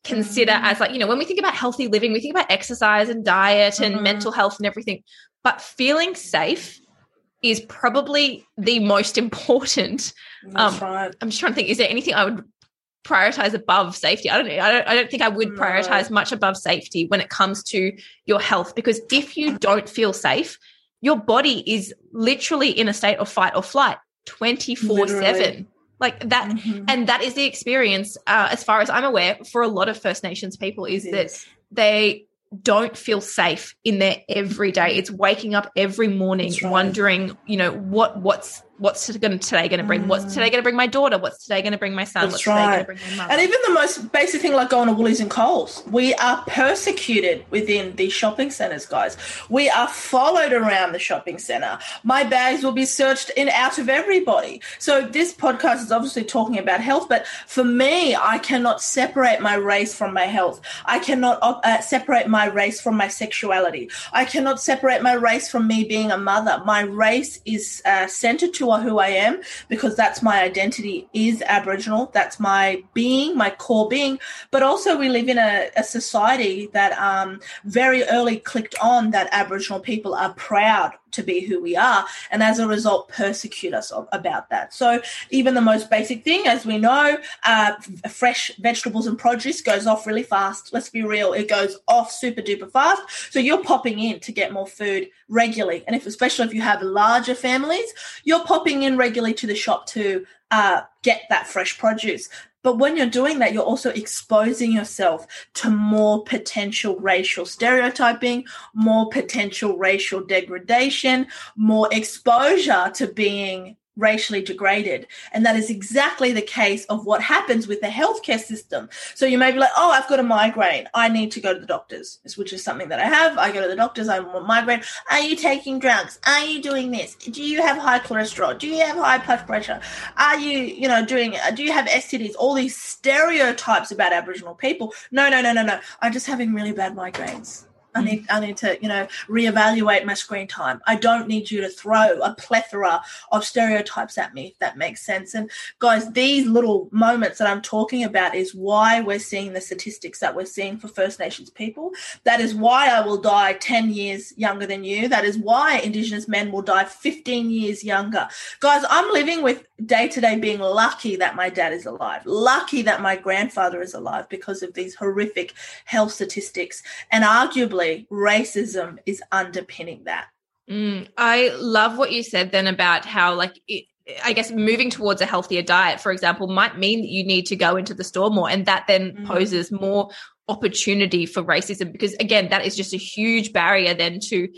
consider mm. as like you know when we think about healthy living, we think about exercise and diet and mm. mental health and everything, but feeling safe is probably the most important. Um, right. I'm just trying to think. Is there anything I would prioritize above safety? I don't know. I don't, I don't think I would no. prioritize much above safety when it comes to your health because if you don't feel safe, your body is literally in a state of fight or flight 24 7 like that mm-hmm. and that is the experience uh, as far as i'm aware for a lot of first nations people is, that they don't feel safe in their every day. It's waking up every morning right. wondering, you know, what what's what's today going to bring? What's today going to bring my daughter? What's today going to bring my son? That's what's right. today going to bring my mother? And even the most basic thing like going to Woolies and Coles, we are persecuted within these shopping centres, guys. We are followed around the shopping centre. My bags will be searched in out of everybody. So this podcast is obviously talking about health, but for me, I cannot separate my race from my health. I cannot uh, separate my race from my sexuality. I cannot separate my race from me being a mother. My race is uh, centered to are who I am because that's my identity is Aboriginal. That's my being, my core being. But also, we live in a, a society that um, very early clicked on that Aboriginal people are proud to be who we are and as a result persecute us about that. So even the most basic thing as we know uh, fresh vegetables and produce goes off really fast. Let's be real it goes off super duper fast. So you're popping in to get more food regularly. And if especially if you have larger families you're popping in regularly to the shop to uh, get that fresh produce but when you're doing that, you're also exposing yourself to more potential racial stereotyping, more potential racial degradation, more exposure to being racially degraded. And that is exactly the case of what happens with the healthcare system. So you may be like, oh, I've got a migraine. I need to go to the doctors, which is something that I have. I go to the doctors. I'm a migraine. Are you taking drugs? Are you doing this? Do you have high cholesterol? Do you have high blood pressure? Are you, you know, doing, uh, do you have STDs? All these stereotypes about Aboriginal people. No, no, no, no, no. I'm just having really bad migraines. I need I need to, you know, reevaluate my screen time. I don't need you to throw a plethora of stereotypes at me, if that makes sense. And guys, these little moments that I'm talking about is why we're seeing the statistics that we're seeing for First Nations people. That is why I will die 10 years younger than you. That is why Indigenous men will die 15 years younger. Guys, I'm living with day to day being lucky that my dad is alive, lucky that my grandfather is alive because of these horrific health statistics. And arguably, racism is underpinning that. Mm, I love what you said then about how, like, it, I guess moving towards a healthier diet, for example, might mean that you need to go into the store more. And that then mm. poses more opportunity for racism because again that is just a huge barrier then to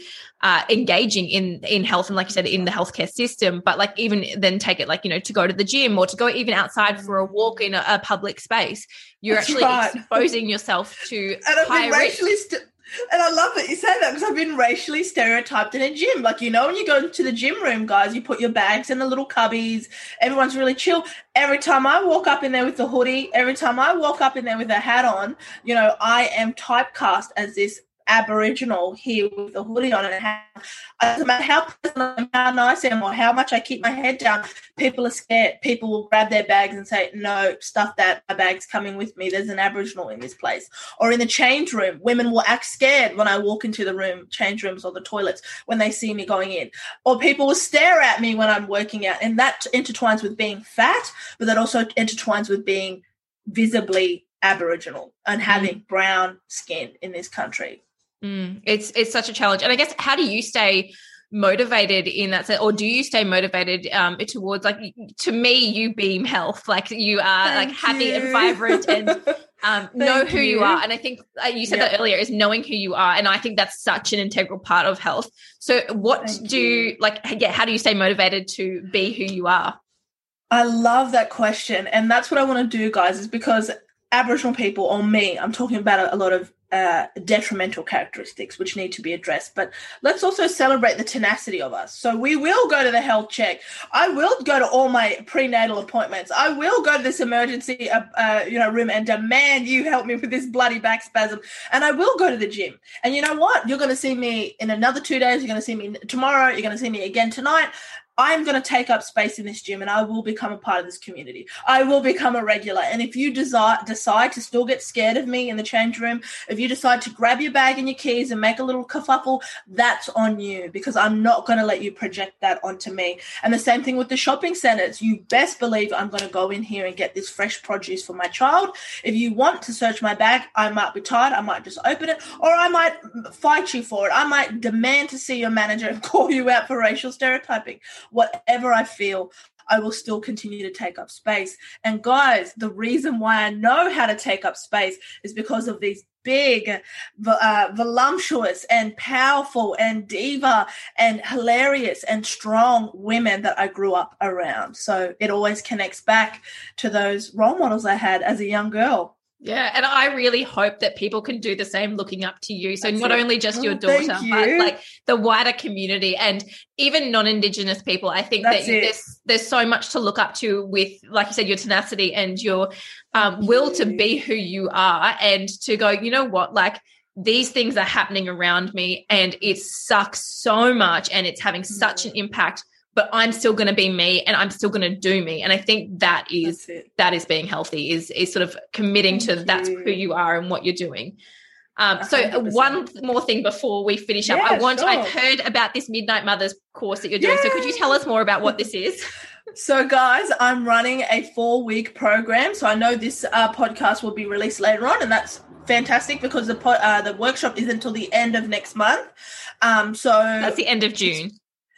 uh, engaging in in health and like you said in the healthcare system but like even then take it like you know to go to the gym or to go even outside for a walk in a, a public space you're That's actually right. exposing yourself to and been racially st- and I love that you say that because I've been racially stereotyped in a gym. Like, you know, when you go into the gym room, guys, you put your bags in the little cubbies. Everyone's really chill. Every time I walk up in there with the hoodie, every time I walk up in there with a hat on, you know, I am typecast as this Aboriginal here with a hoodie on and how, doesn't matter how pleasant how nice I am or how much I keep my head down, people are scared. People will grab their bags and say, No, stuff that, my bag's coming with me. There's an Aboriginal in this place. Or in the change room, women will act scared when I walk into the room, change rooms or the toilets when they see me going in. Or people will stare at me when I'm working out. And that intertwines with being fat, but that also intertwines with being visibly Aboriginal and having brown skin in this country. Mm, it's it's such a challenge, and I guess how do you stay motivated in that sense, or do you stay motivated um, towards like to me you beam health, like you are Thank like happy you. and vibrant and um, know who you. you. are. And I think uh, you said that earlier is knowing who you are, and I think that's such an integral part of health. So what Thank do you. like? Yeah, how do you stay motivated to be who you are? I love that question, and that's what I want to do, guys. Is because Aboriginal people, or me, I'm talking about a, a lot of uh, detrimental characteristics which need to be addressed. But let's also celebrate the tenacity of us. So we will go to the health check. I will go to all my prenatal appointments. I will go to this emergency, uh, uh, you know, room and demand you help me with this bloody back spasm. And I will go to the gym. And you know what? You're going to see me in another two days. You're going to see me tomorrow. You're going to see me again tonight. I'm going to take up space in this gym and I will become a part of this community. I will become a regular. And if you desire, decide to still get scared of me in the change room, if you decide to grab your bag and your keys and make a little kerfuffle, that's on you because I'm not going to let you project that onto me. And the same thing with the shopping centers. You best believe I'm going to go in here and get this fresh produce for my child. If you want to search my bag, I might be tired. I might just open it or I might fight you for it. I might demand to see your manager and call you out for racial stereotyping whatever I feel, I will still continue to take up space. And guys, the reason why I know how to take up space is because of these big, uh, voluptuous, and powerful, and diva, and hilarious, and strong women that I grew up around. So it always connects back to those role models I had as a young girl. Yeah, and I really hope that people can do the same looking up to you. So That's not it. only just oh, your daughter, you. but like the wider community and even non-indigenous people. I think That's that it. there's there's so much to look up to with, like you said, your tenacity and your um, will to be who you are, and to go. You know what? Like these things are happening around me, and it sucks so much, and it's having such an impact but I'm still going to be me and I'm still going to do me. And I think that is that is being healthy is is sort of committing Thank to you. that's who you are and what you're doing. Um, so 100%. one more thing before we finish up, yeah, I want, sure. I've heard about this Midnight Mothers course that you're doing. So could you tell us more about what this is? So, guys, I'm running a four week program. So, I know this uh, podcast will be released later on, and that's fantastic because the po- uh, the workshop is until the end of next month. Um, so that's the end of June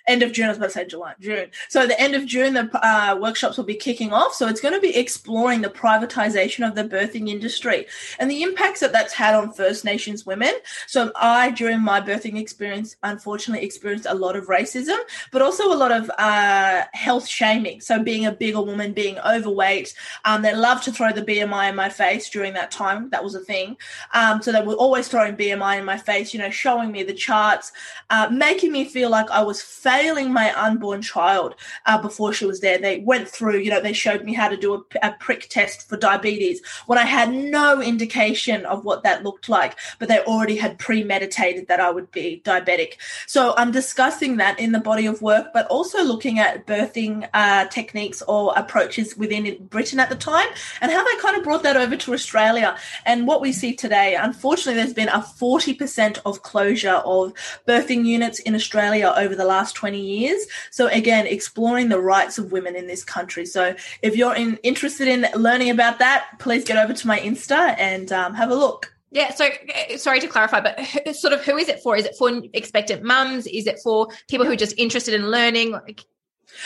end of June. I was about to say July, June. So the end of June, the uh, workshops will be kicking off. So it's going to be exploring the privatization of the birthing industry and the impacts that that's had on First Nations women. So I, during my birthing experience, unfortunately experienced a lot of racism, but also a lot of uh, health shaming. So being a bigger woman, being overweight, um, they love to throw the BMI in my face during that time. That was a thing. Um, so they were always throwing BMI in my face, you know, showing me the charts, uh, making me feel like I was fat failing my unborn child uh, before she was there. They went through, you know, they showed me how to do a, a prick test for diabetes when I had no indication of what that looked like, but they already had premeditated that I would be diabetic. So I'm discussing that in the body of work, but also looking at birthing uh, techniques or approaches within Britain at the time and how they kind of brought that over to Australia. And what we see today, unfortunately, there's been a 40% of closure of birthing units in Australia over the last 20 20 years. So again, exploring the rights of women in this country. So if you're in, interested in learning about that, please get over to my Insta and um, have a look. Yeah, so uh, sorry to clarify, but sort of who is it for? Is it for expectant mums? Is it for people who are just interested in learning?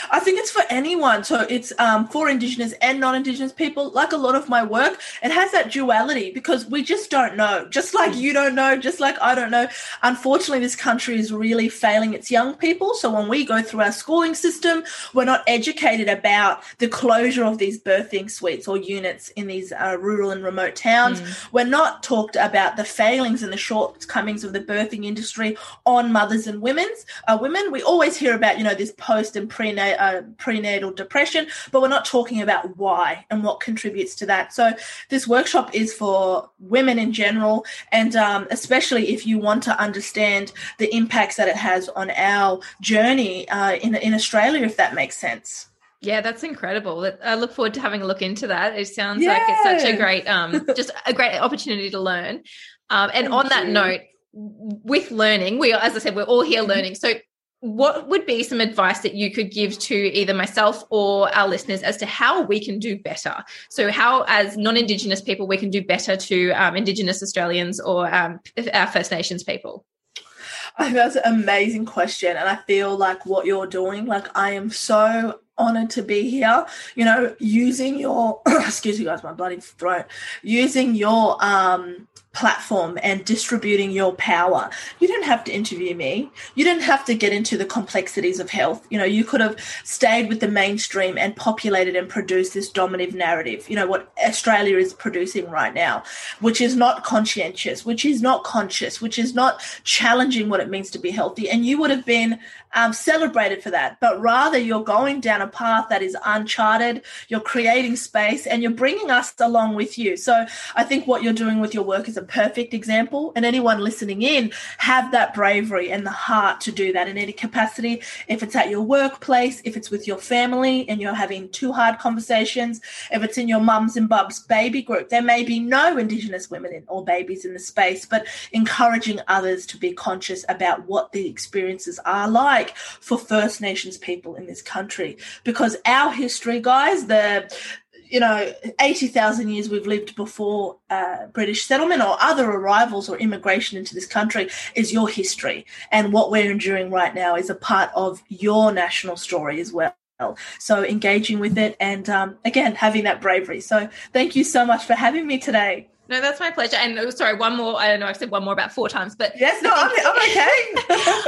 I think it's for anyone. So it's um, for Indigenous and non Indigenous people. Like a lot of my work, it has that duality because we just don't know. Just like you don't know, just like I don't know. Unfortunately, this country is really failing its young people. So when we go through our schooling system, we're not educated about the closure of these birthing suites or units in these uh, rural and remote towns. Mm. We're not talked about the failings and the shortcomings of the birthing industry on mothers and women's uh, women. We always hear about, you know, this post and pre uh, prenatal depression, but we're not talking about why and what contributes to that. So this workshop is for women in general, and um, especially if you want to understand the impacts that it has on our journey uh, in in Australia, if that makes sense. Yeah, that's incredible. I look forward to having a look into that. It sounds like it's such a great, um, just a great opportunity to learn. Um, and Thank on that note, with learning, we, as I said, we're all here mm-hmm. learning. So what would be some advice that you could give to either myself or our listeners as to how we can do better? So, how, as non Indigenous people, we can do better to um, Indigenous Australians or um, our First Nations people? I think that's an amazing question. And I feel like what you're doing, like, I am so honored to be here. You know, using your, excuse me, guys, my bloody throat, using your, um, platform and distributing your power. You didn't have to interview me. You didn't have to get into the complexities of health. You know, you could have stayed with the mainstream and populated and produced this dominative narrative, you know, what Australia is producing right now, which is not conscientious, which is not conscious, which is not challenging what it means to be healthy. And you would have been um, celebrated for that. But rather, you're going down a path that is uncharted. You're creating space and you're bringing us along with you. So I think what you're doing with your work is a perfect example. And anyone listening in, have that bravery and the heart to do that in any capacity. If it's at your workplace, if it's with your family and you're having two hard conversations, if it's in your mums and bubs baby group, there may be no Indigenous women in, or babies in the space, but encouraging others to be conscious about what the experiences are like like for First Nations people in this country because our history, guys, the you know, 80,000 years we've lived before uh, British settlement or other arrivals or immigration into this country is your history. And what we're enduring right now is a part of your national story as well. So engaging with it and um, again, having that bravery. So thank you so much for having me today. No, that's my pleasure. And oh, sorry, one more. I don't know. I've said one more about four times, but yes, no, I'm, I'm okay.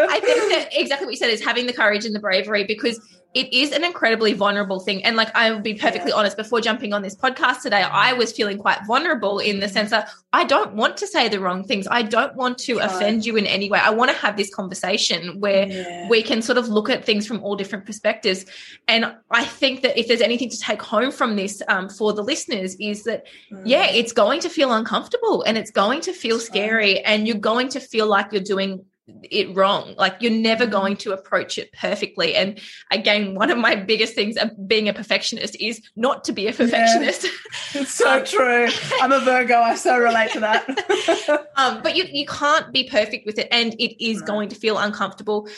I think that exactly what you said is having the courage and the bravery because it is an incredibly vulnerable thing. And like I will be perfectly yeah. honest, before jumping on this podcast today, I was feeling quite vulnerable in the sense that I don't want to say the wrong things. I don't want to right. offend you in any way. I want to have this conversation where yeah. we can sort of look at things from all different perspectives. And I think that if there's anything to take home from this um, for the listeners is that, mm. yeah, it's going to feel uncomfortable and it's going to feel scary and you're going to feel like you're doing it wrong. Like you're never mm-hmm. going to approach it perfectly. And again, one of my biggest things of being a perfectionist is not to be a perfectionist. Yeah, it's so true. I'm a Virgo. I so relate to that. um, but you you can't be perfect with it, and it is right. going to feel uncomfortable.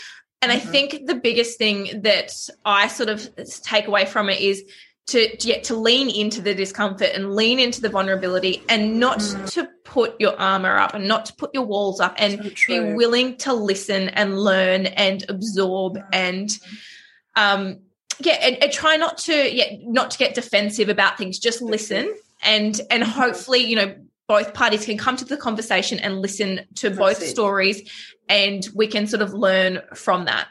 And mm-hmm. I think the biggest thing that I sort of take away from it is to, to to lean into the discomfort and lean into the vulnerability and not mm. to put your armor up and not to put your walls up and so be willing to listen and learn and absorb and um yeah and, and, try not to yeah not to get defensive about things. Just listen and and hopefully you know both parties can come to the conversation and listen to That's both it. stories and we can sort of learn from that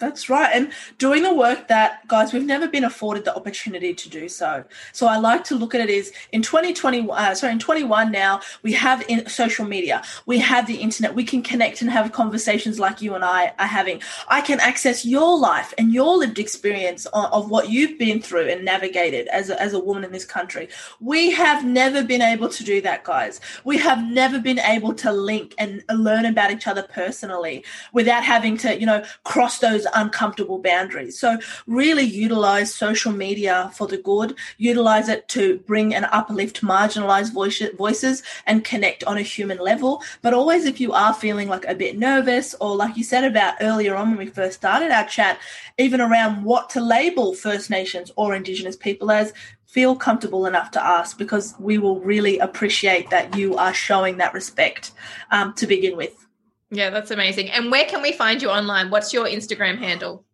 that's right. And doing the work that, guys, we've never been afforded the opportunity to do so. So I like to look at it as in 2020, uh, sorry, in 21 now, we have in social media, we have the internet, we can connect and have conversations like you and I are having. I can access your life and your lived experience of, of what you've been through and navigated as a, as a woman in this country. We have never been able to do that, guys. We have never been able to link and learn about each other personally without having to, you know, cross those uncomfortable boundaries. So, really utilize social media for the good, utilize it to bring and uplift marginalized voices and connect on a human level. But always, if you are feeling like a bit nervous, or like you said about earlier on when we first started our chat, even around what to label First Nations or Indigenous people as, feel comfortable enough to ask because we will really appreciate that you are showing that respect um, to begin with. Yeah, that's amazing. And where can we find you online? What's your Instagram handle?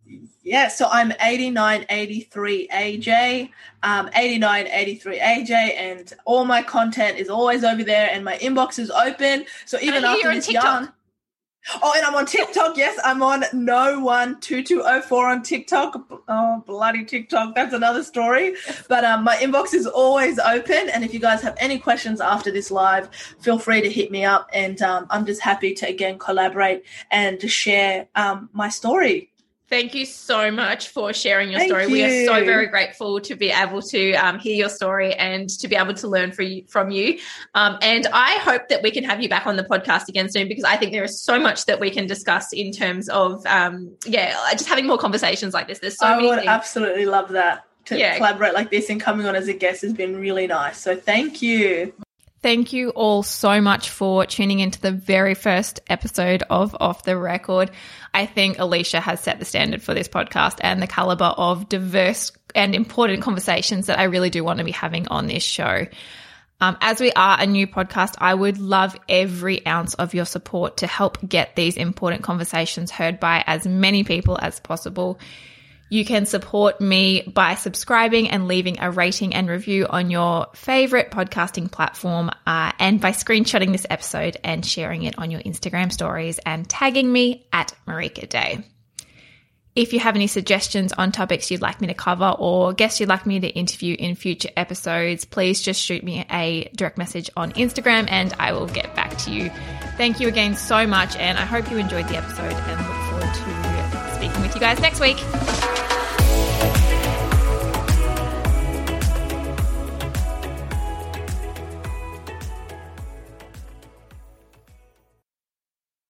Yeah, so I'm 8983AJ, um, 8983AJ, and all my content is always over there, and my inbox is open. So even after this yarn, Oh, and I'm on TikTok. Yes, I'm on no one two two oh four on TikTok. Oh, bloody TikTok. That's another story. But um, my inbox is always open, and if you guys have any questions after this live, feel free to hit me up. And um, I'm just happy to again collaborate and to share um, my story. Thank you so much for sharing your Thank story. You. We are so very grateful to be able to um, hear your story and to be able to learn you, from you. Um, and I hope that we can have you back on the podcast again soon because I think there is so much that we can discuss in terms of, um, yeah, just having more conversations like this. There's so I would things. absolutely love that. To yeah. collaborate like this and coming on as a guest has been really nice. So thank you. Thank you all so much for tuning into the very first episode of Off the Record. I think Alicia has set the standard for this podcast and the caliber of diverse and important conversations that I really do want to be having on this show. Um, as we are a new podcast, I would love every ounce of your support to help get these important conversations heard by as many people as possible. You can support me by subscribing and leaving a rating and review on your favorite podcasting platform uh, and by screenshotting this episode and sharing it on your Instagram stories and tagging me at Marika Day. If you have any suggestions on topics you'd like me to cover or guests you'd like me to interview in future episodes, please just shoot me a direct message on Instagram and I will get back to you. Thank you again so much, and I hope you enjoyed the episode and look forward to speaking with you guys next week.